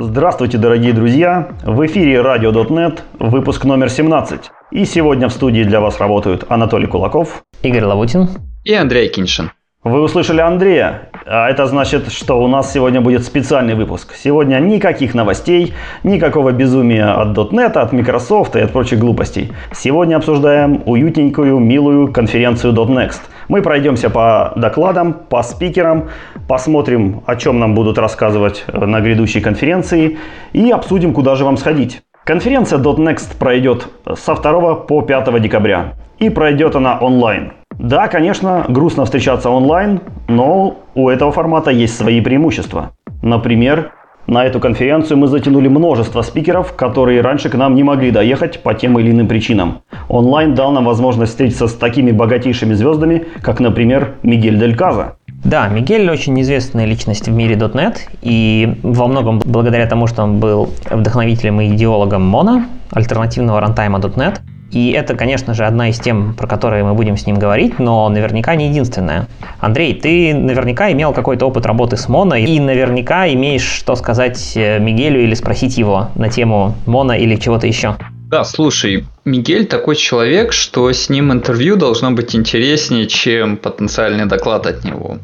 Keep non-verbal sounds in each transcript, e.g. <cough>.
Здравствуйте, дорогие друзья! В эфире Radio.net, выпуск номер 17. И сегодня в студии для вас работают Анатолий Кулаков, Игорь Лавутин и Андрей Киншин. Вы услышали Андрея, а это значит, что у нас сегодня будет специальный выпуск. Сегодня никаких новостей, никакого безумия от .NET, от Microsoft и от прочих глупостей. Сегодня обсуждаем уютненькую, милую конференцию .next. Мы пройдемся по докладам, по спикерам, посмотрим, о чем нам будут рассказывать на грядущей конференции и обсудим, куда же вам сходить. Конференция .next пройдет со 2 по 5 декабря. И пройдет она онлайн. Да, конечно, грустно встречаться онлайн, но у этого формата есть свои преимущества. Например, на эту конференцию мы затянули множество спикеров, которые раньше к нам не могли доехать по тем или иным причинам. Онлайн дал нам возможность встретиться с такими богатейшими звездами, как, например, Мигель Дель Каза. Да, Мигель очень известная личность в мире .NET, и во многом благодаря тому, что он был вдохновителем и идеологом Мона, альтернативного рантайма .NET, и это, конечно же, одна из тем, про которые мы будем с ним говорить, но наверняка не единственная. Андрей, ты наверняка имел какой-то опыт работы с Моно, и наверняка имеешь что сказать э, Мигелю или спросить его на тему Моно или чего-то еще. Да, слушай, Мигель такой человек, что с ним интервью должно быть интереснее, чем потенциальный доклад от него.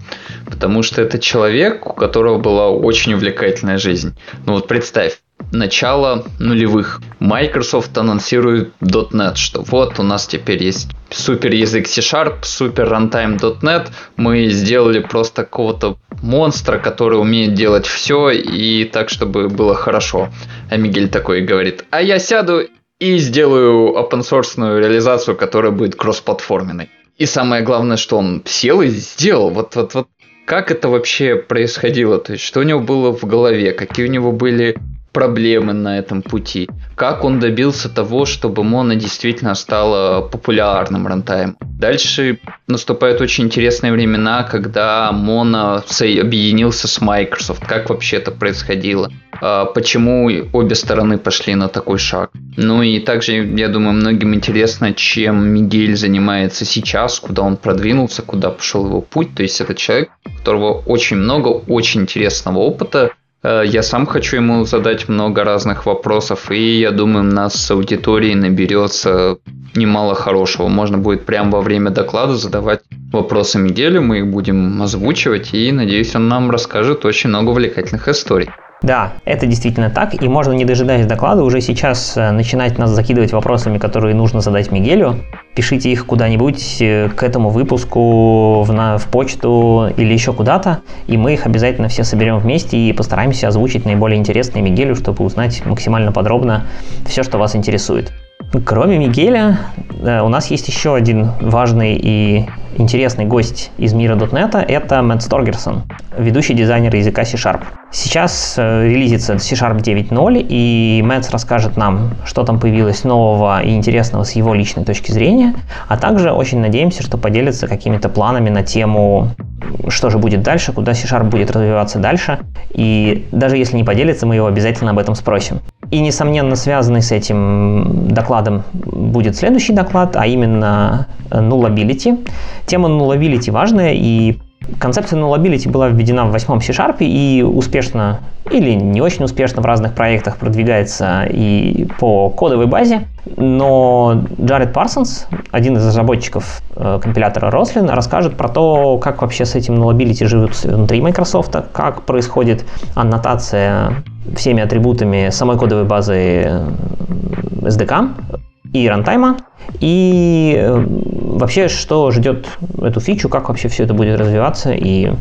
Потому что это человек, у которого была очень увлекательная жизнь. Ну вот представь, начала нулевых. Microsoft анонсирует .NET, что вот у нас теперь есть супер язык C-Sharp, супер runtime .NET. Мы сделали просто какого-то монстра, который умеет делать все и так, чтобы было хорошо. А Мигель такой говорит, а я сяду и сделаю open source реализацию, которая будет кроссплатформенной. И самое главное, что он сел и сделал. Вот, вот, вот как это вообще происходило? То есть, что у него было в голове? Какие у него были проблемы на этом пути. Как он добился того, чтобы Мона действительно стала популярным рантаймом. Дальше наступают очень интересные времена, когда Мона объединился с Microsoft. Как вообще это происходило? А, почему обе стороны пошли на такой шаг? Ну и также, я думаю, многим интересно, чем Мигель занимается сейчас, куда он продвинулся, куда пошел его путь. То есть это человек, у которого очень много очень интересного опыта, я сам хочу ему задать много разных вопросов, и я думаю, у нас с аудиторией наберется немало хорошего. Можно будет прямо во время доклада задавать вопросы Мигелю, мы их будем озвучивать, и надеюсь, он нам расскажет очень много увлекательных историй. Да, это действительно так, и можно, не дожидаясь доклада, уже сейчас э, начинать нас закидывать вопросами, которые нужно задать Мигелю. Пишите их куда-нибудь э, к этому выпуску в, на, в почту или еще куда-то, и мы их обязательно все соберем вместе и постараемся озвучить наиболее интересные Мигелю, чтобы узнать максимально подробно все, что вас интересует. Кроме Мигеля, э, у нас есть еще один важный и интересный гость из мира .NET, это Мэтт Сторгерсон, ведущий дизайнер языка C-Sharp. Сейчас э, релизится C-Sharp 9.0, и Мэтт расскажет нам, что там появилось нового и интересного с его личной точки зрения, а также очень надеемся, что поделится какими-то планами на тему, что же будет дальше, куда C-Sharp будет развиваться дальше, и даже если не поделится, мы его обязательно об этом спросим. И, несомненно, связанный с этим докладом будет следующий доклад, а именно nullability. Тема nullability важная, и Концепция nullability была введена в восьмом C-Sharp и успешно или не очень успешно в разных проектах продвигается и по кодовой базе. Но Джаред Парсонс, один из разработчиков э, компилятора Roslyn, расскажет про то, как вообще с этим nullability живут внутри Microsoft, как происходит аннотация всеми атрибутами самой кодовой базы SDK и рантайма, и э, вообще, что ждет эту фичу, как вообще все это будет развиваться и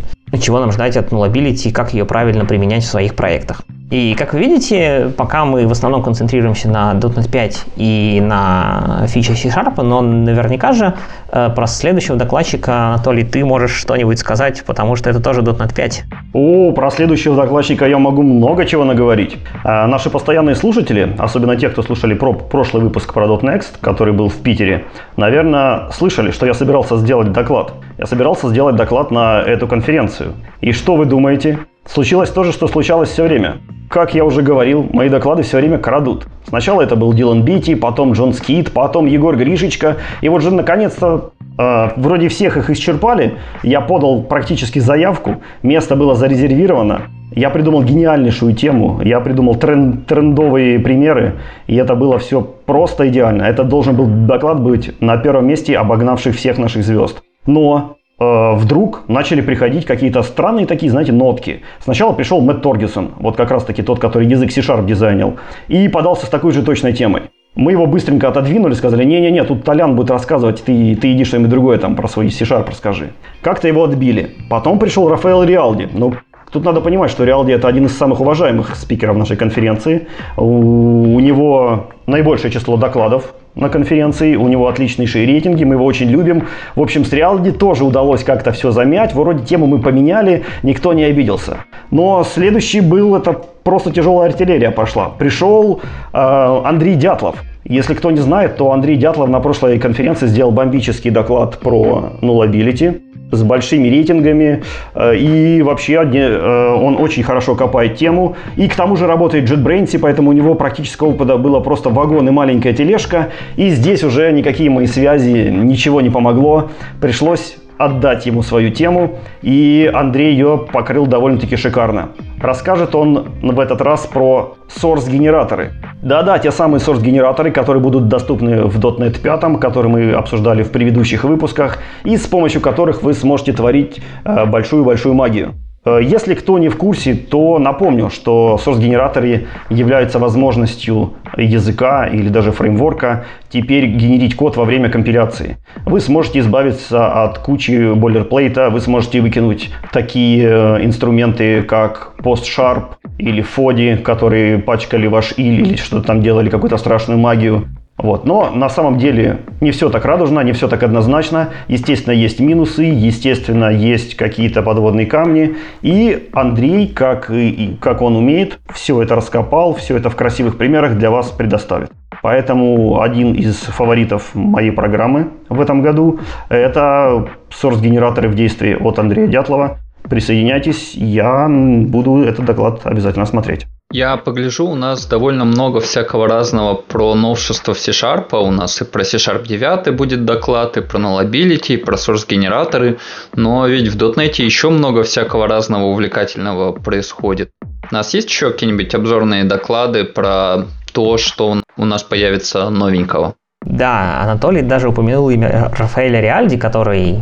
чего нам ждать от Nullability как ее правильно применять в своих проектах. И как вы видите, пока мы в основном концентрируемся на .NET 5 и на фичах C-Sharp, но наверняка же э, про следующего докладчика, Анатолий, ты можешь что-нибудь сказать, потому что это тоже .NET 5. О, про следующего докладчика я могу много чего наговорить. А наши постоянные слушатели, особенно те, кто слушали про прошлый выпуск про .next, который был в Питере, наверное, слышали, что я собирался сделать доклад. Я собирался сделать доклад на эту конференцию. И что вы думаете? Случилось то же, что случалось все время. Как я уже говорил, мои доклады все время крадут. Сначала это был Дилан Бити, потом Джон Скит, потом Егор Гришечка. И вот же наконец-то э, вроде всех их исчерпали. Я подал практически заявку, место было зарезервировано. Я придумал гениальнейшую тему, я придумал тренд, трендовые примеры, и это было все просто идеально. Это должен был доклад быть на первом месте, обогнавший всех наших звезд. Но вдруг начали приходить какие-то странные такие, знаете, нотки. Сначала пришел Мэтт Торгисон, вот как раз таки тот, который язык C-Sharp дизайнил, и подался с такой же точной темой. Мы его быстренько отодвинули, сказали, не-не-не, тут Толян будет рассказывать, ты, ты иди что-нибудь другое там про свой C-Sharp расскажи. Как-то его отбили. Потом пришел Рафаэл Риалди. Ну, Тут надо понимать, что Риалди это один из самых уважаемых спикеров нашей конференции. У, у него наибольшее число докладов на конференции, у него отличнейшие рейтинги, мы его очень любим. В общем, с Риалди тоже удалось как-то все замять, вроде тему мы поменяли, никто не обиделся. Но следующий был, это просто тяжелая артиллерия пошла. Пришел э, Андрей Дятлов. Если кто не знает, то Андрей Дятлов на прошлой конференции сделал бомбический доклад про nullability с большими рейтингами. Э, и вообще э, он очень хорошо копает тему. И к тому же работает JetBrains, поэтому у него практического опыта было просто вагон и маленькая тележка. И здесь уже никакие мои связи, ничего не помогло. Пришлось отдать ему свою тему, и Андрей ее покрыл довольно-таки шикарно. Расскажет он в этот раз про source-генераторы. Да-да, те самые source-генераторы, которые будут доступны в .NET 5, которые мы обсуждали в предыдущих выпусках, и с помощью которых вы сможете творить э, большую-большую магию. Э, если кто не в курсе, то напомню, что source-генераторы являются возможностью языка или даже фреймворка теперь генерить код во время компиляции. Вы сможете избавиться от кучи бойлерплейта, вы сможете выкинуть такие э, инструменты, как PostSharp или FODI, которые пачкали ваш или или что-то там делали, какую-то страшную магию. Вот. Но на самом деле не все так радужно, не все так однозначно. Естественно, есть минусы, естественно, есть какие-то подводные камни. И Андрей, как, и, как он умеет, все это раскопал, все это в красивых примерах для вас предоставит. Поэтому один из фаворитов моей программы в этом году – это source-генераторы в действии от Андрея Дятлова. Присоединяйтесь, я буду этот доклад обязательно смотреть. Я погляжу, у нас довольно много всякого разного про новшества в C-Sharp. У нас и про C-Sharp 9 будет доклад, и про nullability, и про source-генераторы. Но ведь в .NET еще много всякого разного увлекательного происходит. У нас есть еще какие-нибудь обзорные доклады про то, что у нас появится новенького? Да, Анатолий даже упомянул имя Рафаэля Риальди, который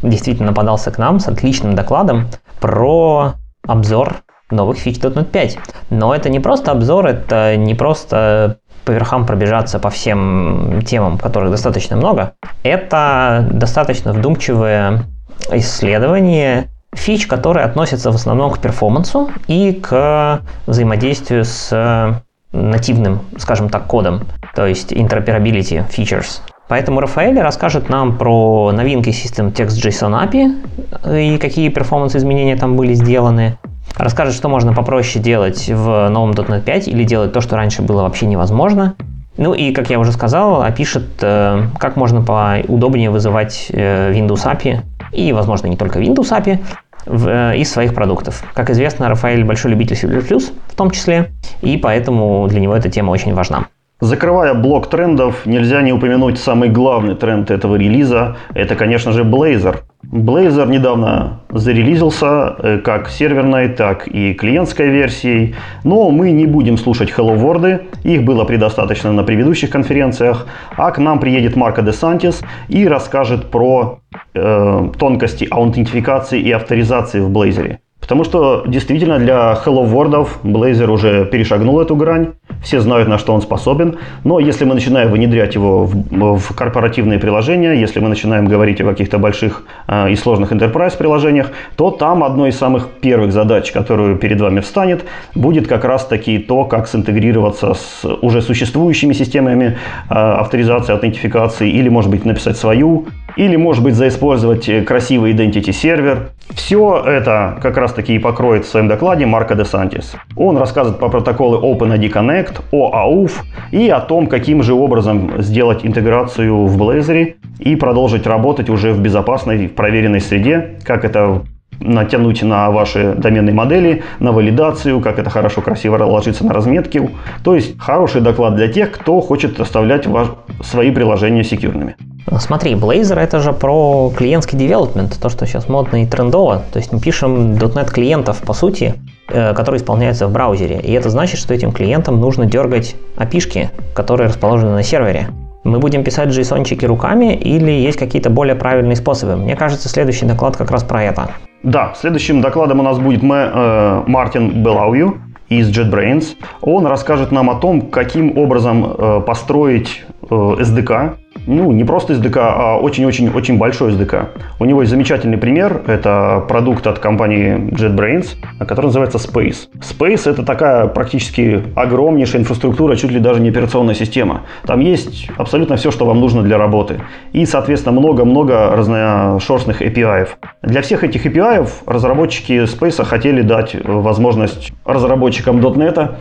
действительно подался к нам с отличным докладом про обзор новых фич .NET 5. Но это не просто обзор, это не просто по верхам пробежаться по всем темам, которых достаточно много. Это достаточно вдумчивое исследование фич, которые относятся в основном к перформансу и к взаимодействию с нативным, скажем так, кодом, то есть interoperability features. Поэтому Рафаэль расскажет нам про новинки систем Text.json API и какие перформанс-изменения там были сделаны, Расскажет, что можно попроще делать в новом .NET 5 или делать то, что раньше было вообще невозможно. Ну и, как я уже сказал, опишет, э, как можно поудобнее вызывать э, Windows API и, возможно, не только Windows API в, э, из своих продуктов. Как известно, Рафаэль большой любитель C++, в том числе, и поэтому для него эта тема очень важна. Закрывая блок трендов, нельзя не упомянуть самый главный тренд этого релиза. Это, конечно же, Blazor. Blazor недавно зарелизился э, как серверной, так и клиентской версией. Но мы не будем слушать Hello World. Их было предостаточно на предыдущих конференциях. А к нам приедет Марко Де Сантис и расскажет про э, тонкости аутентификации и авторизации в Blazor. Потому что действительно для Hello World Blazor уже перешагнул эту грань, все знают, на что он способен, но если мы начинаем внедрять его в, в корпоративные приложения, если мы начинаем говорить о каких-то больших э, и сложных enterprise приложениях, то там одной из самых первых задач, которую перед вами встанет, будет как раз таки то, как синтегрироваться с уже существующими системами э, авторизации, аутентификации, или, может быть, написать свою, или, может быть, заиспользовать красивый identity сервер. Все это как раз таки и покроет в своем докладе Марко Де Сантис. Он рассказывает по протоколы OpenID Connect, о AUF и о том, каким же образом сделать интеграцию в Blazor и продолжить работать уже в безопасной, проверенной среде, как это натянуть на ваши доменные модели, на валидацию, как это хорошо, красиво ложится на разметки. То есть хороший доклад для тех, кто хочет оставлять ваш, свои приложения секьюрными. Смотри, Blazor это же про клиентский девелопмент, то, что сейчас модно и трендово. То есть мы пишем .NET клиентов, по сути, э, который исполняется в браузере. И это значит, что этим клиентам нужно дергать api которые расположены на сервере. Мы будем писать JSON-чики руками или есть какие-то более правильные способы? Мне кажется, следующий доклад как раз про это. Да, следующим докладом у нас будет э, Мартин Белауью из JetBrains. Он расскажет нам о том, каким образом э, построить э, SDK, ну, не просто SDK, а очень-очень-очень большой SDK. У него есть замечательный пример. Это продукт от компании JetBrains, который называется Space. Space — это такая практически огромнейшая инфраструктура, чуть ли даже не операционная система. Там есть абсолютно все, что вам нужно для работы. И, соответственно, много-много разношерстных API. Для всех этих API разработчики Space хотели дать возможность разработчикам .NET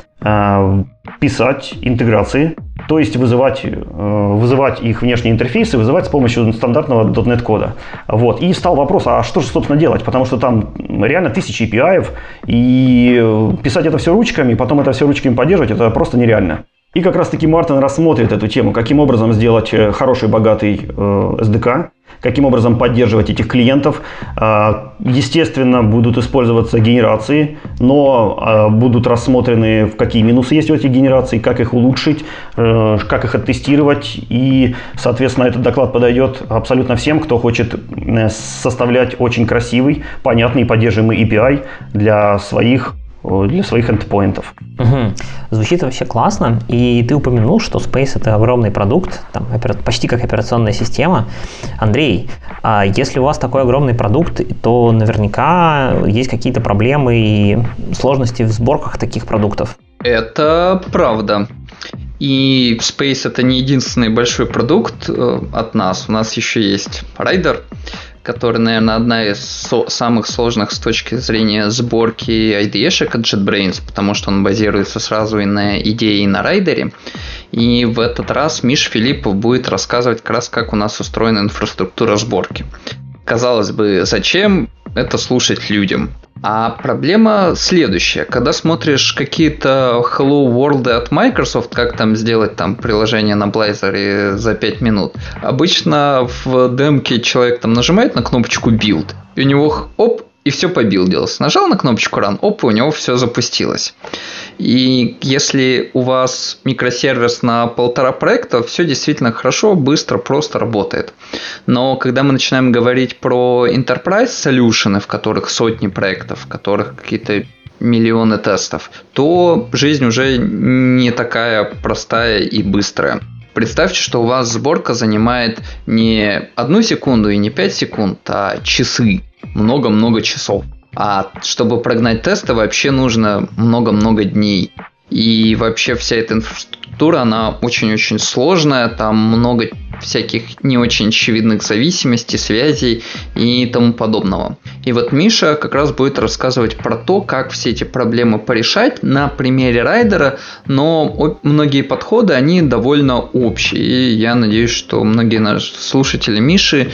писать интеграции, то есть вызывать, э, вызывать их внешние интерфейсы, вызывать с помощью стандартного .NET кода. Вот. И стал вопрос, а что же, собственно, делать? Потому что там реально тысячи API, и писать это все ручками, потом это все ручками поддерживать, это просто нереально. И как раз-таки Мартин рассмотрит эту тему, каким образом сделать э, хороший, богатый э, SDK, каким образом поддерживать этих клиентов. А, естественно, будут использоваться генерации, но а, будут рассмотрены, какие минусы есть у этих генераций, как их улучшить, э, как их оттестировать. И, соответственно, этот доклад подойдет абсолютно всем, кто хочет э, составлять очень красивый, понятный, поддерживаемый API для своих для своих эндпоинтов. Угу. Звучит вообще классно. И ты упомянул, что Space это огромный продукт, там, почти как операционная система. Андрей, а если у вас такой огромный продукт, то наверняка есть какие-то проблемы и сложности в сборках таких продуктов. Это правда. И Space это не единственный большой продукт э, от нас. У нас еще есть Rider, который, наверное, одна из со- самых сложных с точки зрения сборки IDE-шек от JetBrains, потому что он базируется сразу и на идее, и на райдере. И в этот раз Миш Филиппов будет рассказывать как раз, как у нас устроена инфраструктура сборки. Казалось бы, зачем это слушать людям? А проблема следующая. Когда смотришь какие-то Hello World от Microsoft, как там сделать там приложение на Blazor за 5 минут, обычно в демке человек там нажимает на кнопочку Build, и у него оп, и все побилдилось. Нажал на кнопочку Run, оп, у него все запустилось. И если у вас микросервис на полтора проекта, все действительно хорошо, быстро, просто работает. Но когда мы начинаем говорить про enterprise solutions, в которых сотни проектов, в которых какие-то миллионы тестов, то жизнь уже не такая простая и быстрая. Представьте, что у вас сборка занимает не одну секунду и не пять секунд, а часы, много-много часов. А чтобы прогнать тесты, вообще нужно много-много дней. И вообще вся эта инфраструктура, она очень-очень сложная, там много всяких не очень очевидных зависимостей, связей и тому подобного. И вот Миша как раз будет рассказывать про то, как все эти проблемы порешать на примере райдера, но многие подходы, они довольно общие. И я надеюсь, что многие наши слушатели Миши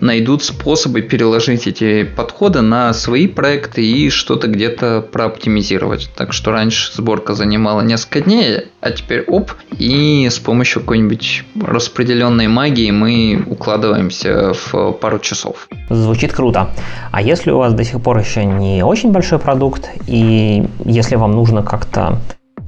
найдут способы переложить эти подходы на свои проекты и что-то где-то прооптимизировать. Так что раньше сборка занимала несколько дней, а теперь оп, и с помощью какой-нибудь распределенной магии мы укладываемся в пару часов. Звучит круто. А если у вас до сих пор еще не очень большой продукт, и если вам нужно как-то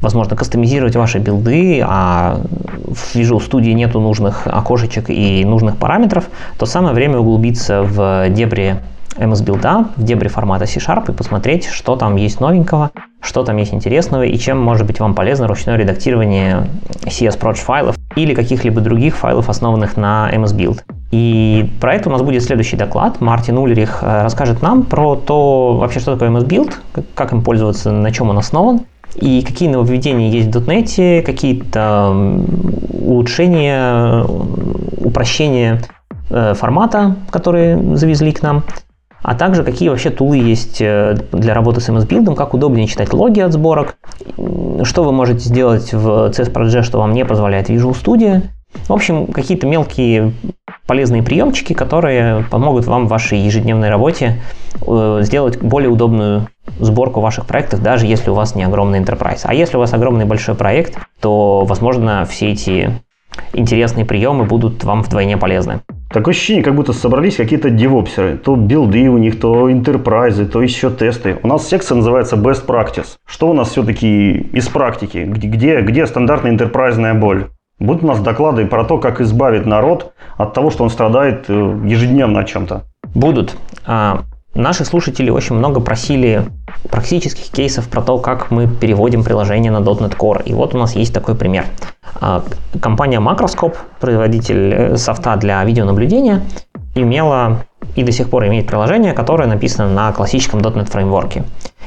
возможно, кастомизировать ваши билды, а в Visual Studio нету нужных окошечек и нужных параметров, то самое время углубиться в дебри MS Build, в дебри формата C-Sharp и посмотреть, что там есть новенького, что там есть интересного и чем может быть вам полезно ручное редактирование CS-Proj файлов или каких-либо других файлов, основанных на MS Build. И про это у нас будет следующий доклад. Мартин Ульрих э, расскажет нам про то, вообще, что такое MS Build, как им пользоваться, на чем он основан, и какие нововведения есть в .NET, какие-то улучшения, упрощения э, формата, которые завезли к нам – а также какие вообще тулы есть э, для работы с MS-билдом, как удобнее читать логи от сборок, что вы можете сделать в CS Project, что вам не позволяет Visual Studio. В общем, какие-то мелкие полезные приемчики, которые помогут вам в вашей ежедневной работе э, сделать более удобную сборку ваших проектов, даже если у вас не огромный enterprise. А если у вас огромный большой проект, то, возможно, все эти интересные приемы будут вам вдвойне полезны. Такое ощущение, как будто собрались какие-то девопсеры. То билды у них, то интерпрайзы, то еще тесты. У нас секция называется Best Practice. Что у нас все-таки из практики? Где, где стандартная интерпрайзная боль? Будут у нас доклады про то, как избавить народ от того, что он страдает э, ежедневно о чем-то? Будут. А, наши слушатели очень много просили практических кейсов про то, как мы переводим приложение на .NET Core. И вот у нас есть такой пример. А, компания Macroscope, производитель э, софта для видеонаблюдения, имела и до сих пор имеет приложение, которое написано на классическом .NET фреймворке.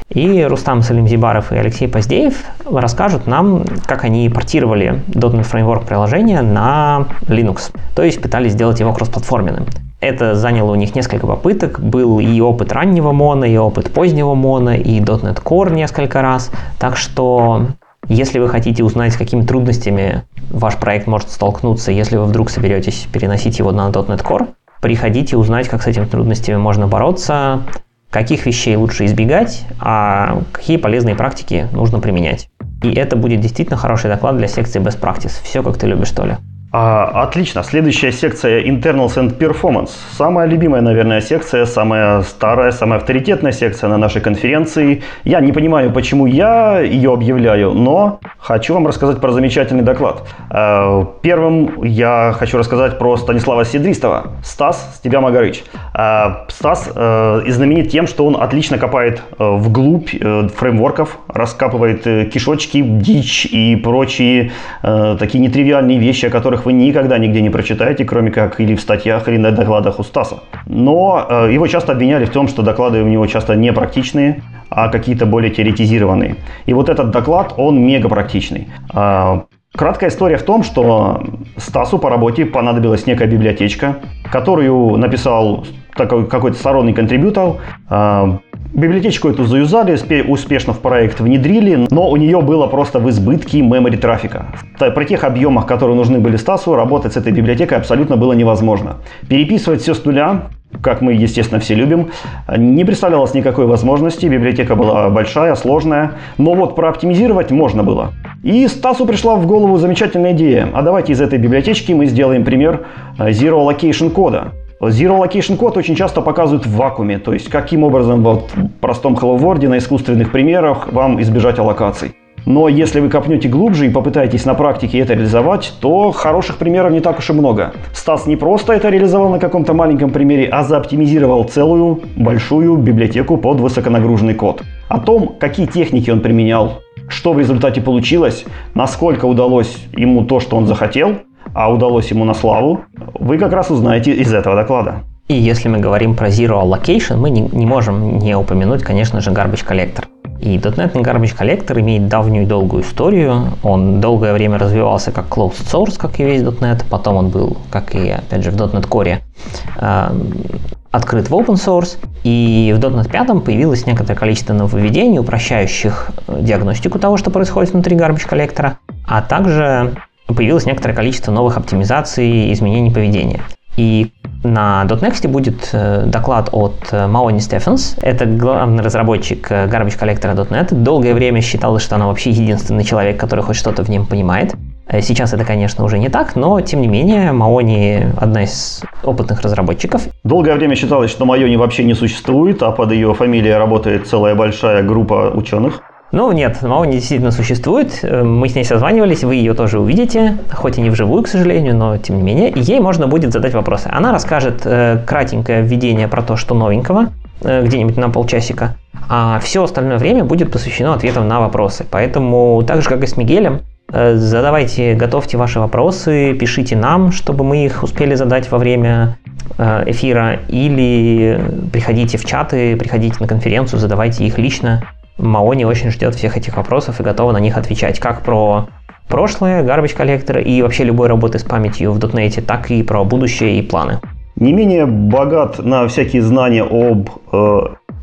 И Рустам Салимзибаров и Алексей Поздеев расскажут нам, как они портировали .NET Framework приложение на Linux, то есть пытались сделать его кроссплатформенным. Это заняло у них несколько попыток. Был и опыт раннего моно, и опыт позднего моно, и .NET Core несколько раз. Так что если вы хотите узнать, с какими трудностями ваш проект может столкнуться, если вы вдруг соберетесь переносить его на .NET Core, приходите узнать, как с этими трудностями можно бороться, каких вещей лучше избегать, а какие полезные практики нужно применять. И это будет действительно хороший доклад для секции Best Practice. Все, как ты любишь, что ли. А, отлично. Следующая секция Internals and Performance. Самая любимая, наверное, секция, самая старая, самая авторитетная секция на нашей конференции. Я не понимаю, почему я ее объявляю, но хочу вам рассказать про замечательный доклад. А, первым я хочу рассказать про Станислава Сидристова. Стас, с тебя Магарыч. А, Стас э, знаменит тем, что он отлично копает э, вглубь э, фреймворков, раскапывает кишочки, дичь и прочие такие нетривиальные вещи, о которых вы никогда нигде не прочитаете, кроме как или в статьях, или на докладах у Стаса. Но э, его часто обвиняли в том, что доклады у него часто не практичные, а какие-то более теоретизированные. И вот этот доклад, он мега практичный. Э, краткая история в том, что Стасу по работе понадобилась некая библиотечка, которую написал такой какой-то сторонний контрибьютор. Э, Библиотечку эту заюзали, успешно в проект внедрили, но у нее было просто в избытке memory трафика. При тех объемах, которые нужны были Стасу, работать с этой библиотекой абсолютно было невозможно. Переписывать все с нуля, как мы, естественно, все любим, не представлялось никакой возможности. Библиотека была большая, сложная, но вот прооптимизировать можно было. И Стасу пришла в голову замечательная идея. А давайте из этой библиотечки мы сделаем пример э, Zero Location кода. Zero Location код очень часто показывают в вакууме, то есть каким образом вот в простом Hello World на искусственных примерах вам избежать аллокаций. Но если вы копнете глубже и попытаетесь на практике это реализовать, то хороших примеров не так уж и много. Стас не просто это реализовал на каком-то маленьком примере, а заоптимизировал целую большую библиотеку под высоконагруженный код. О том, какие техники он применял, что в результате получилось, насколько удалось ему то, что он захотел, а удалось ему на славу, вы как раз узнаете из этого доклада. И если мы говорим про Zero Allocation, мы не, не можем не упомянуть, конечно же, Garbage Collector. И .NET Garbage Collector имеет давнюю и долгую историю. Он долгое время развивался как closed source, как и весь .NET. Потом он был, как и, опять же, в .NET Core, э, открыт в open source. И в .NET 5 появилось некоторое количество нововведений, упрощающих э, диагностику того, что происходит внутри Garbage Collector, а также появилось некоторое количество новых оптимизаций и изменений поведения. И на .next будет э, доклад от э, Маони Стефенс. Это главный разработчик э, Garbage Collector .NET. Долгое время считалось, что она вообще единственный человек, который хоть что-то в нем понимает. Сейчас это, конечно, уже не так, но, тем не менее, Маони одна из опытных разработчиков. Долгое время считалось, что Маони вообще не существует, а под ее фамилией работает целая большая группа ученых. Ну, нет, Мауни действительно существует. Э, мы с ней созванивались, вы ее тоже увидите, хоть и не вживую, к сожалению, но тем не менее. Ей можно будет задать вопросы. Она расскажет э, кратенькое введение про то, что новенького, э, где-нибудь на полчасика, а все остальное время будет посвящено ответам на вопросы. Поэтому, так же, как и с Мигелем, э, задавайте, готовьте ваши вопросы, пишите нам, чтобы мы их успели задать во время э, эфира, или приходите в чаты, приходите на конференцию, задавайте их лично. Маони очень ждет всех этих вопросов и готова на них отвечать. Как про прошлое, garbage коллектора и вообще любой работы с памятью в .NET, так и про будущее и планы. Не менее богат на всякие знания об э,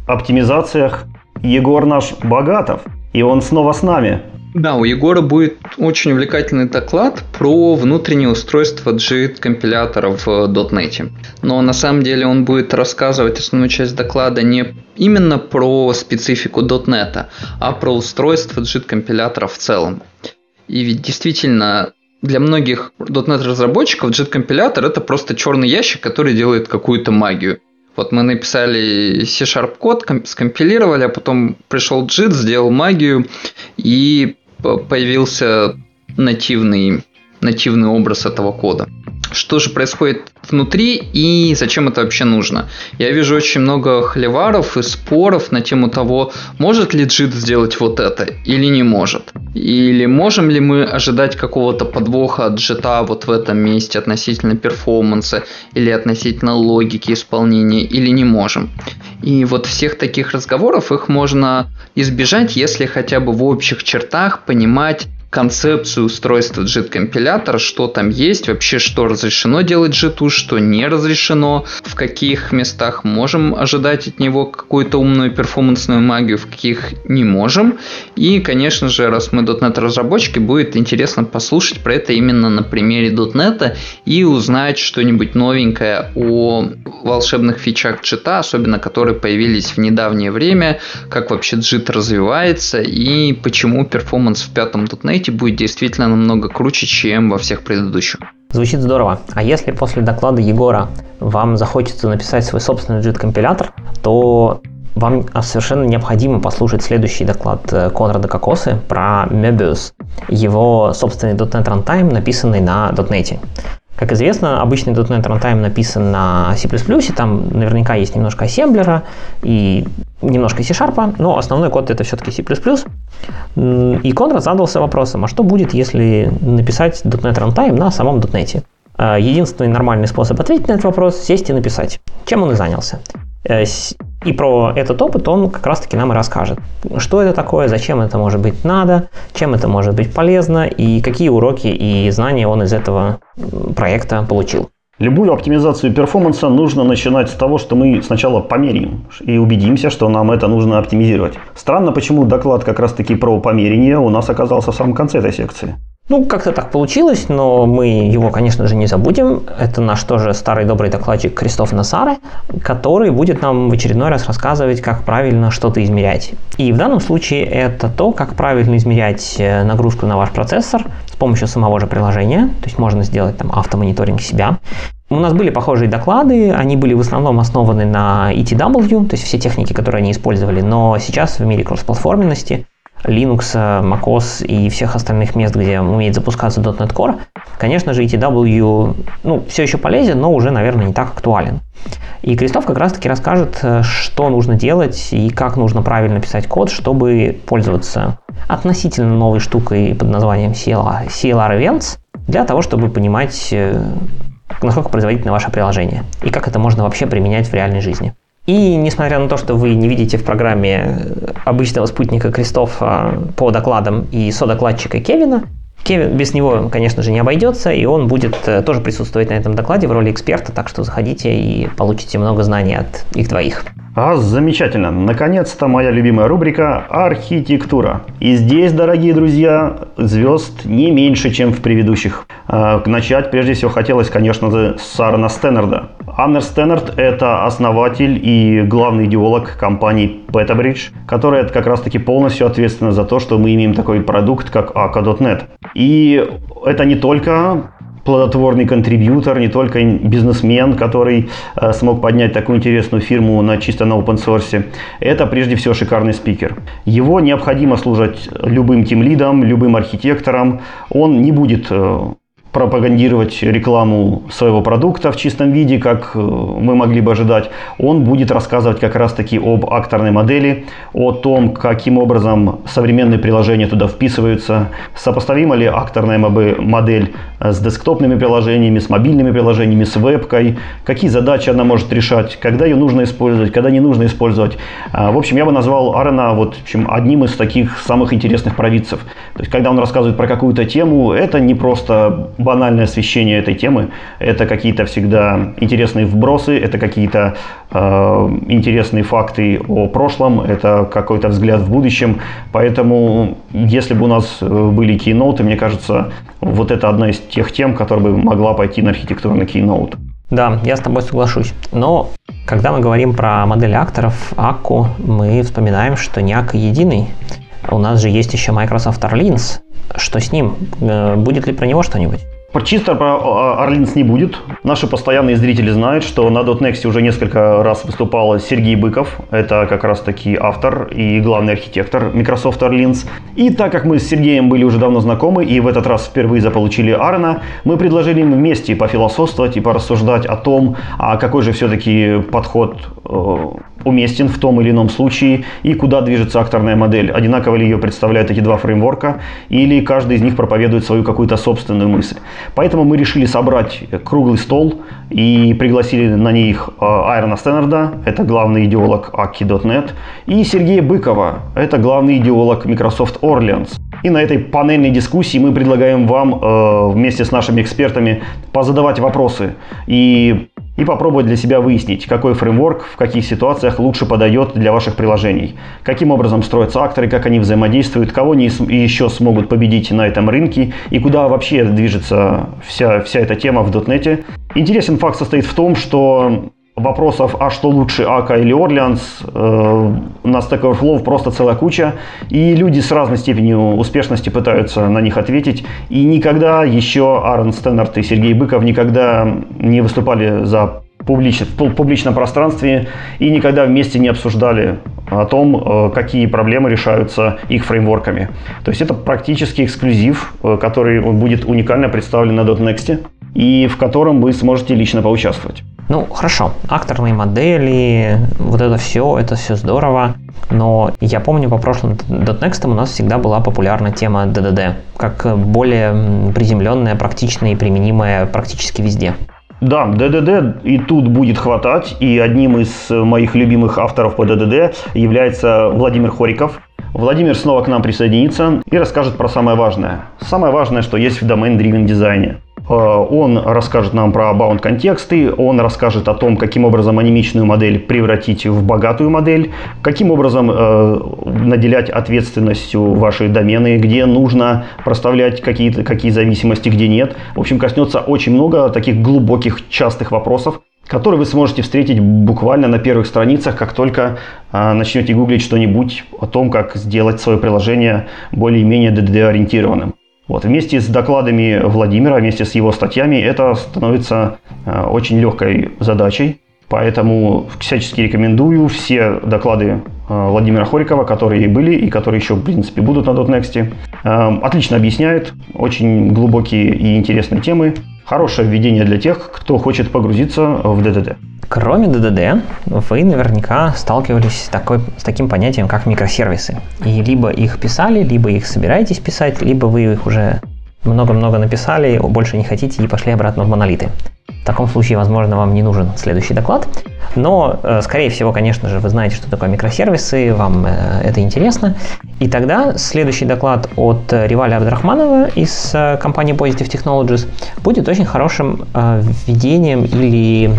оптимизациях Егор наш Богатов. И он снова с нами. Да, у Егора будет очень увлекательный доклад про внутреннее устройство JIT компилятора в .NET. Но на самом деле он будет рассказывать основную часть доклада не именно про специфику .NET, а про устройство JIT компилятора в целом. И ведь действительно для многих .NET разработчиков JIT-компилятор это просто черный ящик, который делает какую-то магию. Вот мы написали C-Sharp код, скомпилировали, а потом пришел JIT, сделал магию, и появился нативный, нативный образ этого кода. Что же происходит внутри и зачем это вообще нужно. Я вижу очень много холиваров и споров на тему того, может ли JIT сделать вот это или не может. Или можем ли мы ожидать какого-то подвоха от JIT вот в этом месте относительно перформанса или относительно логики исполнения или не можем. И вот всех таких разговоров их можно избежать, если хотя бы в общих чертах понимать, концепцию устройства JIT-компилятора, что там есть, вообще что разрешено делать JIT, что не разрешено, в каких местах можем ожидать от него какую-то умную перформансную магию, в каких не можем. И, конечно же, раз мы .NET разработчики, будет интересно послушать про это именно на примере .NET и узнать что-нибудь новенькое о волшебных фичах JIT, особенно которые появились в недавнее время, как вообще JIT развивается и почему перформанс в пятом .NET Unity будет действительно намного круче, чем во всех предыдущих. Звучит здорово. А если после доклада Егора вам захочется написать свой собственный JIT-компилятор, то вам совершенно необходимо послушать следующий доклад э, Конрада Кокосы про Möbius, его собственный .NET Runtime, написанный на .NET. Как известно, обычный .NET Runtime написан на C++, там наверняка есть немножко ассемблера и немножко C-Sharp, но основной код это все-таки C++. И Конрад задался вопросом, а что будет, если написать .NET Runtime на самом .NET? А, единственный нормальный способ ответить на этот вопрос – сесть и написать. Чем он и занялся. Э, и про этот опыт он как раз-таки нам и расскажет. Что это такое, зачем это может быть надо, чем это может быть полезно и какие уроки и знания он из этого проекта получил. Любую оптимизацию перформанса нужно начинать с того, что мы сначала померяем и убедимся, что нам это нужно оптимизировать. Странно, почему доклад как раз-таки про померение у нас оказался в самом конце этой секции. Ну, как-то так получилось, но мы его, конечно же, не забудем. Это наш тоже старый добрый докладчик Кристоф Насары, который будет нам в очередной раз рассказывать, как правильно что-то измерять. И в данном случае это то, как правильно измерять э, нагрузку на ваш процессор с помощью самого же приложения. То есть можно сделать там автомониторинг себя. У нас были похожие доклады, они были в основном основаны на ETW, то есть все техники, которые они использовали, но сейчас в мире кроссплатформенности Linux, macOS и всех остальных мест, где умеет запускаться .NET Core, конечно же, ETW ну, все еще полезен, но уже, наверное, не так актуален. И Крестов как раз-таки расскажет, э, что нужно делать и как нужно правильно писать код, чтобы пользоваться относительно новой штукой под названием CLR, CLR Events, для того, чтобы понимать, э, насколько производительно ваше приложение и как это можно вообще применять в реальной жизни. И несмотря на то, что вы не видите в программе обычного спутника крестов по докладам и содокладчика Кевина, Кевин без него, конечно же, не обойдется, и он будет э, тоже присутствовать на этом докладе в роли эксперта, так что заходите и получите много знаний от их двоих. А, замечательно. Наконец-то моя любимая рубрика «Архитектура». И здесь, дорогие друзья, звезд не меньше, чем в предыдущих. А, начать, прежде всего, хотелось, конечно с Аарона Стэннерда. Аннер Стэннерд – это основатель и главный идеолог компании Petabridge, которая как раз-таки полностью ответственна за то, что мы имеем такой продукт, как Aka.net. И это не только плодотворный контрибьютор, не только бизнесмен, который э, смог поднять такую интересную фирму на чисто на open source. Это прежде всего шикарный спикер. Его необходимо служить любым тим лидам, любым архитекторам. Он не будет э, пропагандировать рекламу своего продукта в чистом виде, как э, мы могли бы ожидать. Он будет рассказывать как раз-таки об акторной модели, о том, каким образом современные приложения туда вписываются, сопоставима ли акторная модель с десктопными приложениями, с мобильными приложениями, с вебкой, какие задачи она может решать, когда ее нужно использовать, когда не нужно использовать. А, в общем, я бы назвал Арена вот, в общем, одним из таких самых интересных провидцев. То есть, когда он рассказывает про какую-то тему, это не просто банальное освещение этой темы. Это какие-то всегда интересные вбросы, это какие-то э, интересные факты о прошлом, это какой-то взгляд в будущем. Поэтому, если бы у нас э, были кейноуты, мне кажется, вот это одна из тех тем, которая бы могла пойти на архитектурный кейноут. Да, я с тобой соглашусь. Но когда мы говорим про модели акторов, Акку, мы вспоминаем, что не Акка единый. У нас же есть еще Microsoft Arlins, Что с ним? Э, будет ли про него что-нибудь? Чисто про Орлинс не будет. Наши постоянные зрители знают, что на .next уже несколько раз выступал Сергей Быков. Это как раз таки автор и главный архитектор Microsoft Orleans. И так как мы с Сергеем были уже давно знакомы и в этот раз впервые заполучили Аарона, мы предложили им вместе пофилософствовать и порассуждать о том, а какой же все-таки подход э, уместен в том или ином случае и куда движется акторная модель. Одинаково ли ее представляют эти два фреймворка или каждый из них проповедует свою какую-то собственную мысль. Поэтому мы решили собрать круглый стол и пригласили на них а, Айрона Стэннерда, это главный идеолог Aki.net, и Сергея Быкова, это главный идеолог Microsoft Orleans. И на этой панельной дискуссии мы предлагаем вам э, вместе с нашими экспертами позадавать вопросы и и попробовать для себя выяснить, какой фреймворк в каких ситуациях лучше подойдет для ваших приложений, каким образом строятся акторы, как они взаимодействуют, кого они еще смогут победить на этом рынке и куда вообще движется вся, вся эта тема в дотнете. Интересен факт состоит в том, что вопросов, а что лучше, Ака или Орлеанс, э, на Stack Overflow просто целая куча, и люди с разной степенью успешности пытаются на них ответить, и никогда еще Аарон Стэннерт и Сергей Быков никогда не выступали за публич, в публичном пространстве и никогда вместе не обсуждали о том, э, какие проблемы решаются их фреймворками. То есть это практически эксклюзив, э, который будет уникально представлен на .next и в котором вы сможете лично поучаствовать. Ну, хорошо, акторные модели, вот это все, это все здорово. Но я помню, по прошлым .next у нас всегда была популярна тема DDD, как более приземленная, практичная и применимая практически везде. Да, DDD и тут будет хватать, и одним из моих любимых авторов по DDD является Владимир Хориков. Владимир снова к нам присоединится и расскажет про самое важное. Самое важное, что есть в domain-driven дизайне. Э, он расскажет нам про bound контексты, он расскажет о том, каким образом анимичную модель превратить в богатую модель, каким образом э, наделять ответственностью ваши домены, где нужно проставлять какие-то какие зависимости, где нет. В общем, коснется очень много таких глубоких, частых вопросов, которые вы сможете встретить буквально на первых страницах, как только э, начнете гуглить что-нибудь о том, как сделать свое приложение более-менее DDD-ориентированным. Вот, вместе с докладами Владимира, вместе с его статьями это становится э, очень легкой задачей. Поэтому всячески рекомендую все доклады э, Владимира Хорикова, которые были и которые еще, в принципе, будут на .next. Э, отлично объясняет, очень глубокие и интересные темы. Хорошее введение для тех, кто хочет погрузиться в DDD. Кроме DDD, вы наверняка сталкивались с, такой, с таким понятием, как микросервисы. И либо их писали, либо их собираетесь писать, либо вы их уже много-много написали, больше не хотите и пошли обратно в монолиты. В таком случае, возможно, вам не нужен следующий доклад. Но, э, скорее всего, конечно же, вы знаете, что такое микросервисы, вам э, это интересно. И тогда следующий доклад от Риваля Абдрахманова из э, компании Positive Technologies будет очень хорошим введением или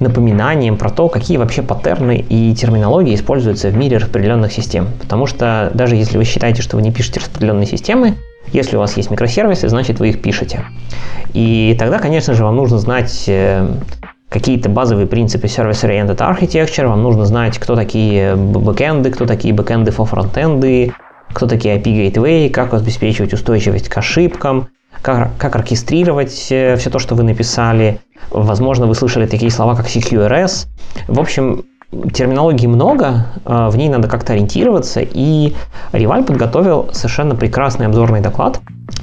напоминанием про то, какие вообще паттерны и терминологии используются в мире распределенных систем. Потому что даже если вы считаете, что вы не пишете распределенные системы, если у вас есть микросервисы, значит вы их пишете. И тогда, конечно же, вам нужно знать э, какие-то базовые принципы Service-Oriented Architecture, вам нужно знать, кто такие бэкэнды, кто такие бэкэнды for фронтенды, кто такие API Gateway, как обеспечивать устойчивость к ошибкам, как, как оркестрировать э, все то, что вы написали. Возможно, вы слышали такие слова, как CQRS. В общем, терминологии много, э, в ней надо как-то ориентироваться, и Риваль подготовил совершенно прекрасный обзорный доклад,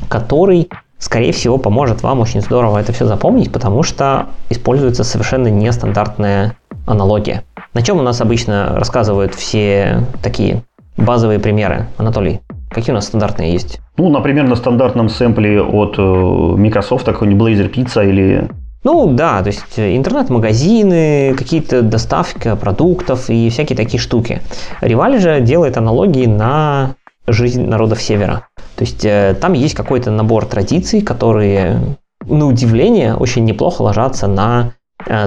который, скорее всего, поможет вам очень здорово это все запомнить, потому что используется совершенно нестандартная аналогия. На чем у нас обычно рассказывают все такие базовые примеры, Анатолий? Какие у нас стандартные есть? Ну, например, на стандартном сэмпле от э, Microsoft, какой-нибудь Blazor Pizza или ну да, то есть э, интернет-магазины, какие-то доставка продуктов и всякие такие штуки. Риваль же делает аналогии на жизнь народов Севера. То есть э, там есть какой-то набор традиций, которые, на удивление, очень неплохо ложатся на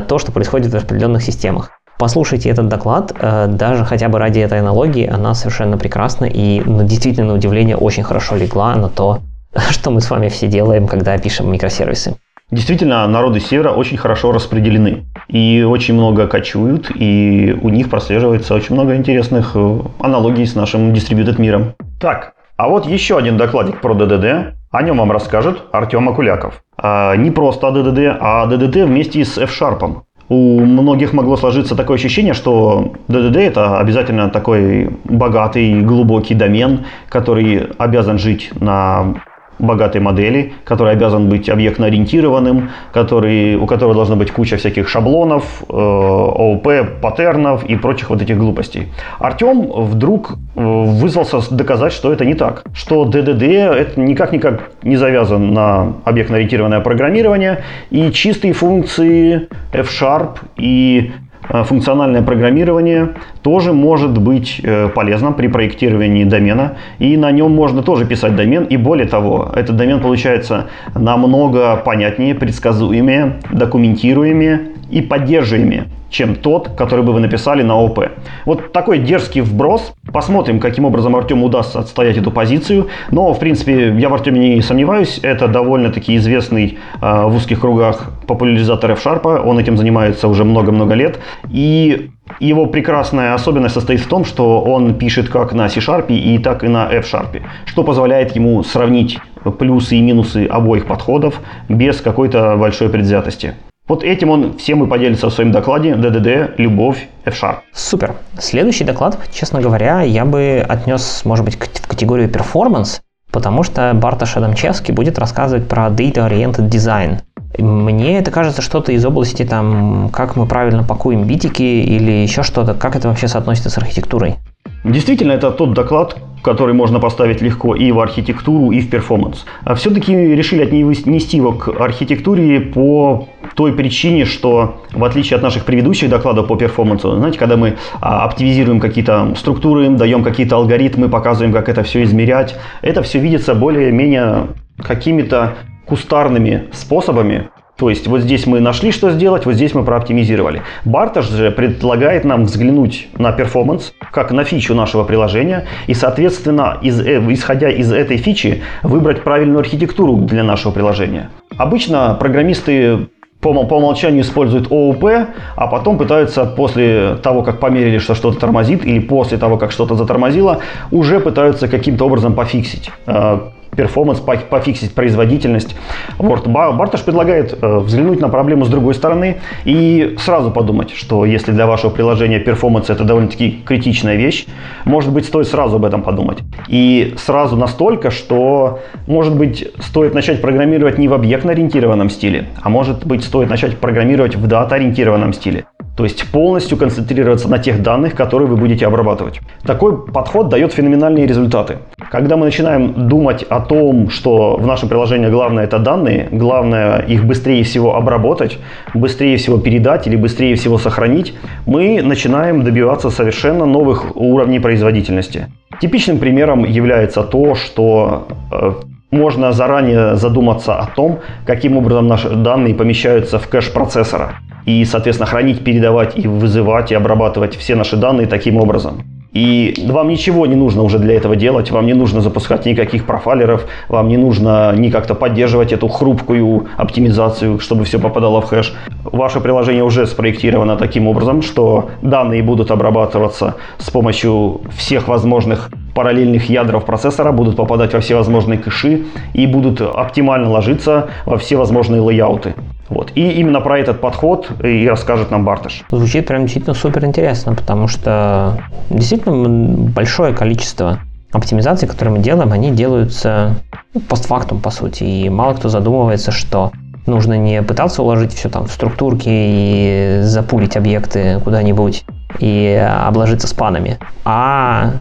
то, что происходит в определенных системах. Послушайте этот доклад, даже хотя бы ради этой аналогии, она совершенно прекрасна и ну, действительно, на удивление, очень хорошо легла на то, <laughs> что мы с вами все делаем, когда пишем микросервисы. Действительно, народы Севера очень хорошо распределены. И очень много кочуют, и у них прослеживается очень много интересных э, аналогий с нашим дистрибьютед миром. Так, А вот еще один докладик про ДДД. О нем вам расскажет Артем Акуляков. А, не просто о ДДД, а о ДДД вместе с F-Sharp. У многих могло сложиться такое ощущение, что DDD это обязательно такой богатый, глубокий домен, который обязан жить на богатой модели, который обязан быть объектно-ориентированным, который, у которого должна быть куча всяких шаблонов, э, ООП, паттернов и прочих вот этих глупостей. Артем вдруг э, вызвался доказать, что это не так, что DDD это никак-никак не завязан на объектно-ориентированное программирование, и чистые функции F-Sharp и Э, функциональное программирование тоже может быть э, полезным при проектировании домена. И на нем можно тоже писать домен. И более того, этот домен получается намного понятнее, предсказуемее, документируемее и поддерживаемее чем тот, который бы вы написали на ОП. Вот такой дерзкий вброс. Посмотрим, каким образом Артему удастся отстоять эту позицию. Но, в принципе, я в Артеме не сомневаюсь. Это довольно-таки известный э, в узких кругах популяризатор F-Sharp. Он этим занимается уже много-много лет. И его прекрасная особенность состоит в том, что он пишет как на C-Sharp и так и на F-Sharp, что позволяет ему сравнить плюсы и минусы обоих подходов без какой-то большой предвзятости. Вот этим он всем и поделится в своем докладе DDD, любовь, F-Sharp. Супер. Следующий доклад, честно говоря, я бы отнес, может быть, в категорию performance, потому что Бартош Адамчевский будет рассказывать про data-oriented design. Мне это кажется что-то из области, там, как мы правильно пакуем битики или еще что-то, как это вообще соотносится с архитектурой. Действительно, это тот доклад, который можно поставить легко и в архитектуру, и в перформанс. А все-таки решили отнести его к архитектуре по той причине, что в отличие от наших предыдущих докладов по перформансу, знаете, когда мы а, оптимизируем какие-то структуры, даем какие-то алгоритмы, показываем, как это все измерять, это все видится более-менее какими-то кустарными способами, то есть вот здесь мы нашли, что сделать, вот здесь мы прооптимизировали. Барташ же предлагает нам взглянуть на перформанс, как на фичу нашего приложения, и, соответственно, из, э, исходя из этой фичи, выбрать правильную архитектуру для нашего приложения. Обычно программисты по, по умолчанию используют ООП, а потом пытаются после того, как померили, что что-то тормозит, или после того, как что-то затормозило, уже пытаются каким-то образом пофиксить э, performance, пофиксить производительность. Вот. Бартош предлагает э, взглянуть на проблему с другой стороны и сразу подумать, что если для вашего приложения performance это довольно-таки критичная вещь, может быть, стоит сразу об этом подумать. И сразу настолько, что, может быть, стоит начать программировать не в объектно-ориентированном стиле, а может быть, стоит начать программировать в дата-ориентированном стиле. То есть полностью концентрироваться на тех данных, которые вы будете обрабатывать. Такой подход дает феноменальные результаты. Когда мы начинаем думать о том, что в нашем приложении главное это данные, главное их быстрее всего обработать, быстрее всего передать или быстрее всего сохранить, мы начинаем добиваться совершенно новых уровней производительности. Типичным примером является то, что э, можно заранее задуматься о том, каким образом наши данные помещаются в кэш процессора и, соответственно, хранить, передавать и вызывать и обрабатывать все наши данные таким образом. И вам ничего не нужно уже для этого делать, вам не нужно запускать никаких профайлеров, вам не нужно ни как-то поддерживать эту хрупкую оптимизацию, чтобы все попадало в хэш. Ваше приложение уже спроектировано таким образом, что данные будут обрабатываться с помощью всех возможных параллельных ядров процессора, будут попадать во все возможные кэши и будут оптимально ложиться во все возможные лейауты. Вот. И именно про этот подход и расскажет нам Бартыш. Звучит прям действительно супер интересно, потому что действительно большое количество оптимизаций, которые мы делаем, они делаются ну, постфактум, по сути. И мало кто задумывается, что нужно не пытаться уложить все там в структурки и запулить объекты куда-нибудь и обложиться спанами, а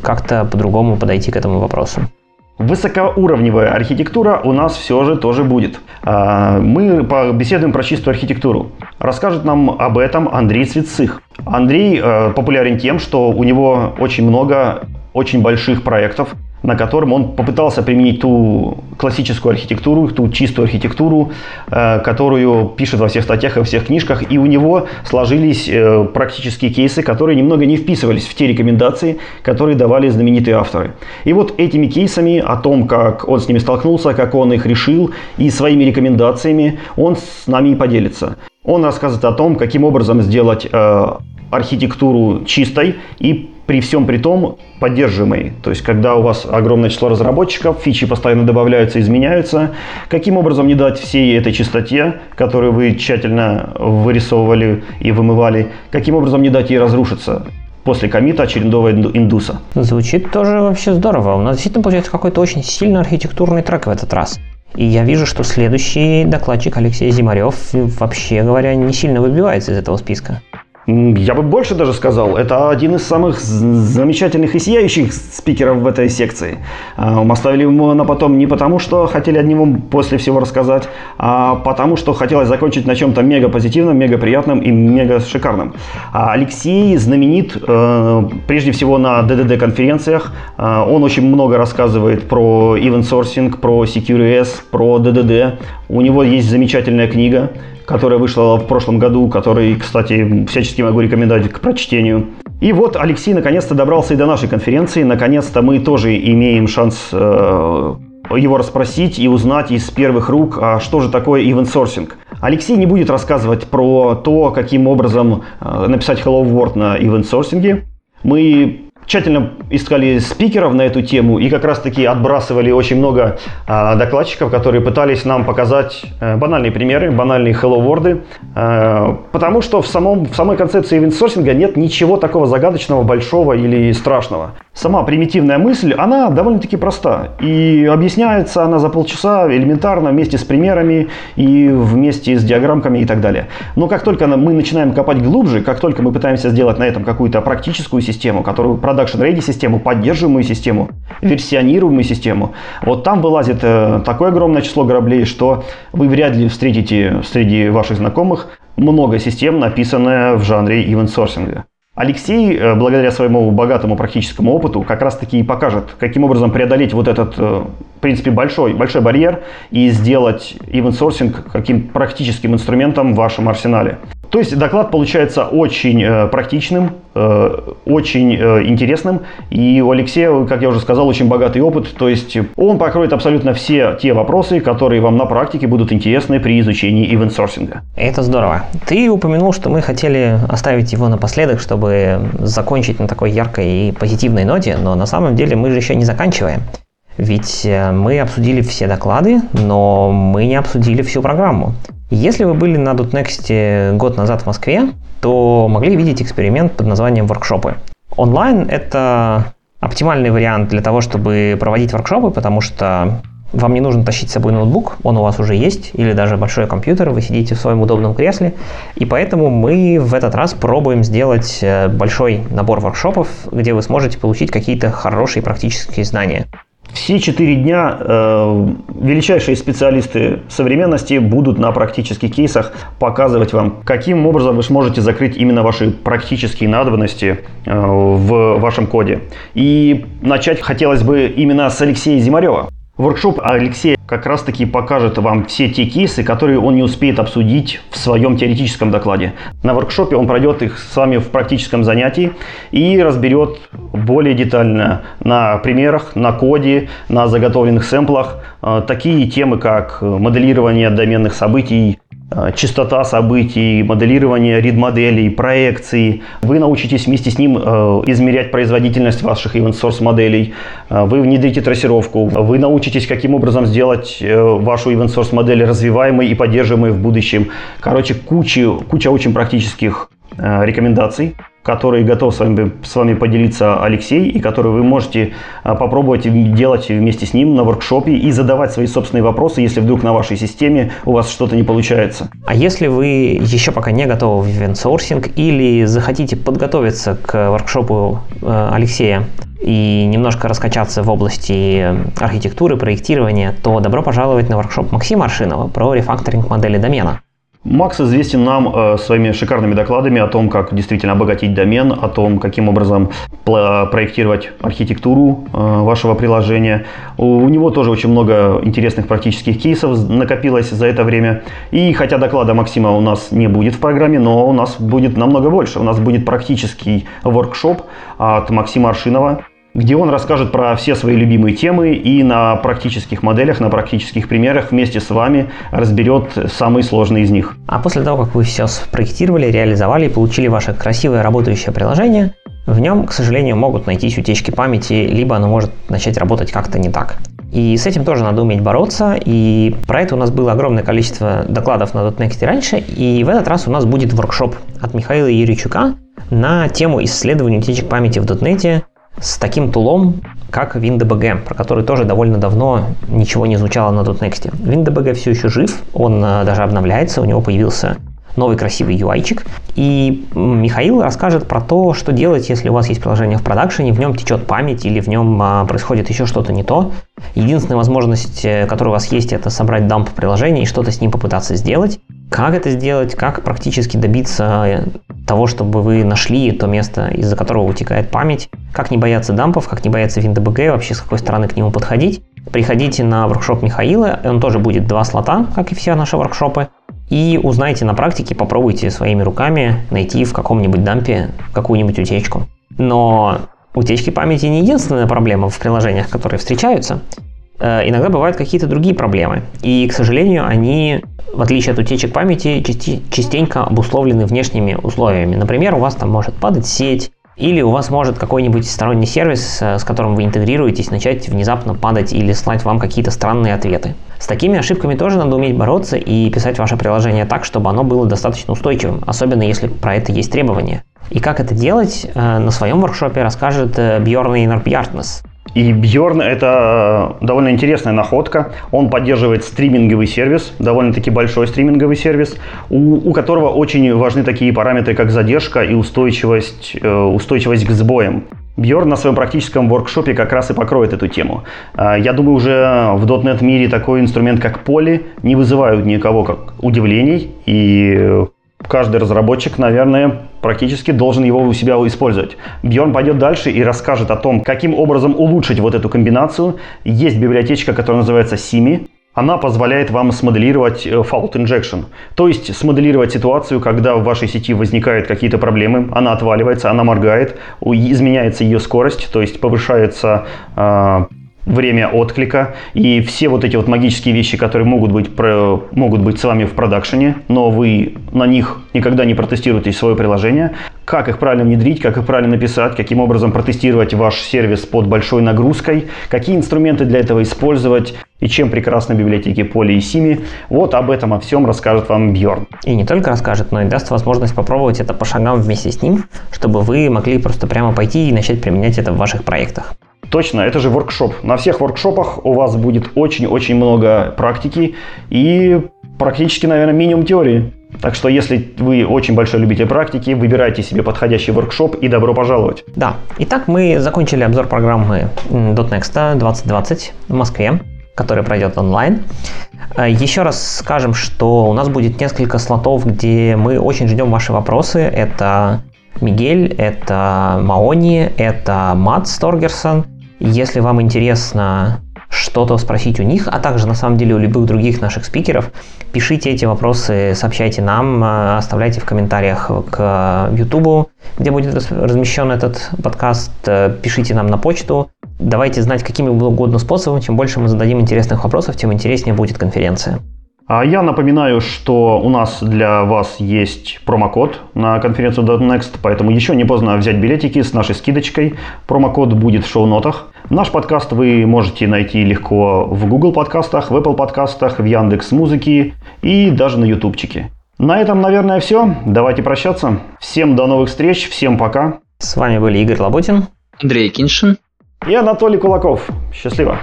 как-то по-другому подойти к этому вопросу. Высокоуровневая архитектура у нас все же тоже будет. А, мы побеседуем про чистую архитектуру. Расскажет нам об этом Андрей Цветцых. Андрей э, популярен тем, что у него очень много очень больших проектов, на котором он попытался применить ту классическую архитектуру, ту чистую архитектуру, э, которую пишет во всех статьях и во всех книжках, и у него сложились э, практические кейсы, которые немного не вписывались в те рекомендации, которые давали знаменитые авторы. И вот этими кейсами о том, как он с ними столкнулся, как он их решил, и своими рекомендациями он с нами и поделится. Он рассказывает о том, каким образом сделать э, архитектуру чистой и при всем при том поддерживаемый. То есть, когда у вас огромное число разработчиков, фичи постоянно добавляются, изменяются, каким образом не дать всей этой чистоте, которую вы тщательно вырисовывали и вымывали, каким образом не дать ей разрушиться? после комита очередного индуса. Звучит тоже вообще здорово. У нас действительно получается какой-то очень сильный архитектурный трек в этот раз. И я вижу, что следующий докладчик Алексей Зимарев, вообще говоря, не сильно выбивается из этого списка. Я бы больше даже сказал, это один из самых замечательных и сияющих спикеров в этой секции. А, мы оставили ему на потом не потому, что хотели от него после всего рассказать, а потому, что хотелось закончить на чем-то мега позитивном, мега приятном и мега шикарном. А Алексей знаменит э, прежде всего на DDD конференциях. А, он очень много рассказывает про event sourcing, про CQRS, про DDD. У него есть замечательная книга которая вышла в прошлом году, который, кстати, всячески могу рекомендовать к прочтению. И вот Алексей наконец-то добрался и до нашей конференции. Наконец-то мы тоже имеем шанс э, его расспросить и узнать из первых рук, а что же такое sourcing. Алексей не будет рассказывать про то, каким образом э, написать Hello World на sourcing. Мы тщательно искали спикеров на эту тему и как раз-таки отбрасывали очень много а, докладчиков, которые пытались нам показать а, банальные примеры, банальные hello world, а, потому что в, самом, в самой концепции ивент-сорсинга нет ничего такого загадочного, большого или страшного. Сама примитивная мысль, она довольно-таки проста. И объясняется она за полчаса элементарно вместе с примерами и вместе с диаграммками и так далее. Но как только мы начинаем копать глубже, как только мы пытаемся сделать на этом какую-то практическую систему, которую production-ready систему, поддерживаемую систему, версионируемую систему, вот там вылазит э, такое огромное число граблей, что вы вряд ли встретите среди ваших знакомых много систем, написанное в жанре event-сорсинга. Алексей, э, благодаря своему богатому практическому опыту, как раз таки и покажет, каким образом преодолеть вот этот, э, в принципе, большой, большой барьер и сделать event sourcing каким практическим инструментом в вашем арсенале. То есть доклад получается очень э, практичным, э, очень э, интересным. И у Алексея, как я уже сказал, очень богатый опыт. То есть он покроет абсолютно все те вопросы, которые вам на практике будут интересны при изучении ивент-сорсинга. Это здорово. Ты упомянул, что мы хотели оставить его напоследок, чтобы закончить на такой яркой и позитивной ноте, но на самом деле мы же еще не заканчиваем. Ведь мы обсудили все доклады, но мы не обсудили всю программу. Если вы были на .next год назад в Москве, то могли видеть эксперимент под названием воркшопы. Онлайн — это оптимальный вариант для того, чтобы проводить воркшопы, потому что вам не нужно тащить с собой ноутбук, он у вас уже есть, или даже большой компьютер, вы сидите в своем удобном кресле. И поэтому мы в этот раз пробуем сделать э, большой набор воркшопов, где вы сможете получить какие-то хорошие практические знания. Все четыре дня э, величайшие специалисты современности будут на практических кейсах показывать вам, каким образом вы сможете закрыть именно ваши практические надобности э, в вашем коде. И начать хотелось бы именно с Алексея Зимарева. Воркшоп Алексея как раз таки покажет вам все те кейсы, которые он не успеет обсудить в своем теоретическом докладе. На воркшопе он пройдет их с вами в практическом занятии и разберет более детально на примерах, на коде, на заготовленных сэмплах э, такие темы, как моделирование доменных событий, частота событий, моделирование рид-моделей, проекции. Вы научитесь вместе с ним э, измерять производительность ваших event source моделей. Э, вы внедрите трассировку. Вы научитесь, каким образом сделать вашу event source модель развиваемой и поддерживаемой в будущем. Короче, куча, куча очень практических рекомендаций который готов с вами, с вами поделиться Алексей, и который вы можете а, попробовать делать вместе с ним на воркшопе и задавать свои собственные вопросы, если вдруг на вашей системе у вас что-то не получается. А если вы еще пока не готовы в ивент-сорсинг или захотите подготовиться к воркшопу э, Алексея и немножко раскачаться в области архитектуры, проектирования, то добро пожаловать на воркшоп Максима Аршинова про рефакторинг модели домена. Макс известен нам э, своими шикарными докладами о том, как действительно обогатить домен, о том, каким образом проектировать архитектуру э, вашего приложения. У, у него тоже очень много интересных практических кейсов накопилось за это время. И хотя доклада Максима у нас не будет в программе, но у нас будет намного больше. У нас будет практический воркшоп от Максима Аршинова, где он расскажет про все свои любимые темы и на практических моделях, на практических примерах вместе с вами разберет самые сложные из них. А после того, как вы все спроектировали, реализовали и получили ваше красивое работающее приложение, в нем, к сожалению, могут найтись утечки памяти, либо оно может начать работать как-то не так. И с этим тоже надо уметь бороться, и про это у нас было огромное количество докладов на .next раньше, и в этот раз у нас будет воркшоп от Михаила Юричука на тему исследования утечек памяти в .NET с таким тулом, как WinDBG, про который тоже довольно давно ничего не звучало на .next. WinDBG все еще жив, он э, даже обновляется, у него появился новый красивый UI-чик. И Михаил расскажет про то, что делать, если у вас есть приложение в продакшене, в нем течет память или в нем а, происходит еще что-то не то. Единственная возможность, э, которая у вас есть, это собрать дамп приложения и что-то с ним попытаться сделать. Как это сделать, как практически добиться э, того, чтобы вы нашли то место, из-за которого утекает память, как не бояться дампов, как не бояться WinDBG, вообще с какой стороны к нему подходить. Приходите на воркшоп Михаила, он тоже будет два слота, как и все наши воркшопы и узнайте на практике, попробуйте своими руками найти в каком-нибудь дампе какую-нибудь утечку. Но утечки памяти не единственная проблема в приложениях, которые встречаются. Э, иногда бывают какие-то другие проблемы. И, к сожалению, они, в отличие от утечек памяти, частенько обусловлены внешними условиями. Например, у вас там может падать сеть, или у вас может какой-нибудь сторонний сервис, э, с которым вы интегрируетесь, начать внезапно падать или слать вам какие-то странные ответы. С такими ошибками тоже надо уметь бороться и писать ваше приложение так, чтобы оно было достаточно устойчивым, особенно если про это есть требования. И как это делать, э, на своем воркшопе расскажет Бьорн Эйнар Бьяртнес, и Бьорн это довольно интересная находка. Он поддерживает стриминговый сервис, довольно-таки большой стриминговый сервис, у, у которого очень важны такие параметры, как задержка и устойчивость, э, устойчивость к сбоям. Бьорн на своем практическом воркшопе как раз и покроет эту тему. А, я думаю, уже в .NET мире такой инструмент, как Poly, не вызывают никого как удивлений, и каждый разработчик, наверное, практически должен его у себя использовать. Бьорн пойдет дальше и расскажет о том, каким образом улучшить вот эту комбинацию. Есть библиотечка, которая называется Simi. Она позволяет вам смоделировать э, fault injection, то есть смоделировать ситуацию, когда в вашей сети возникают какие-то проблемы, она отваливается, она моргает, изменяется ее скорость, то есть повышается э, время отклика и все вот эти вот магические вещи, которые могут быть, про, могут быть с вами в продакшене, но вы на них никогда не протестируете свое приложение. Как их правильно внедрить, как их правильно написать, каким образом протестировать ваш сервис под большой нагрузкой, какие инструменты для этого использовать и чем прекрасны библиотеки Poly и Simi. Вот об этом о всем расскажет вам Бьорн. И не только расскажет, но и даст возможность попробовать это по шагам вместе с ним, чтобы вы могли просто прямо пойти и начать применять это в ваших проектах. Точно, это же воркшоп. На всех воркшопах у вас будет очень-очень много практики и практически, наверное, минимум теории. Так что, если вы очень большой любитель практики, выбирайте себе подходящий воркшоп и добро пожаловать. Да. Итак, мы закончили обзор программы .next 2020 в Москве, которая пройдет онлайн. Э, еще раз скажем, что у нас будет несколько слотов, где мы очень ждем ваши вопросы. Это Мигель, это Маони, это Мат Сторгерсон – если вам интересно что-то спросить у них, а также на самом деле у любых других наших спикеров, пишите эти вопросы, сообщайте нам, э, оставляйте в комментариях к YouTube, где будет размещен этот подкаст, э, пишите нам на почту, давайте знать какими угодно способами, чем больше мы зададим интересных вопросов, тем интереснее будет конференция. А я напоминаю, что у нас для вас есть промокод на конференцию .next, поэтому еще не поздно взять билетики с нашей скидочкой. Промокод будет в шоу-нотах. Наш подкаст вы можете найти легко в Google подкастах, в Apple подкастах, в Яндекс Музыке и даже на ютубчике. На этом, наверное, все. Давайте прощаться. Всем до новых встреч, всем пока. С вами были Игорь Лоботин, Андрей Киншин и Анатолий Кулаков. Счастливо.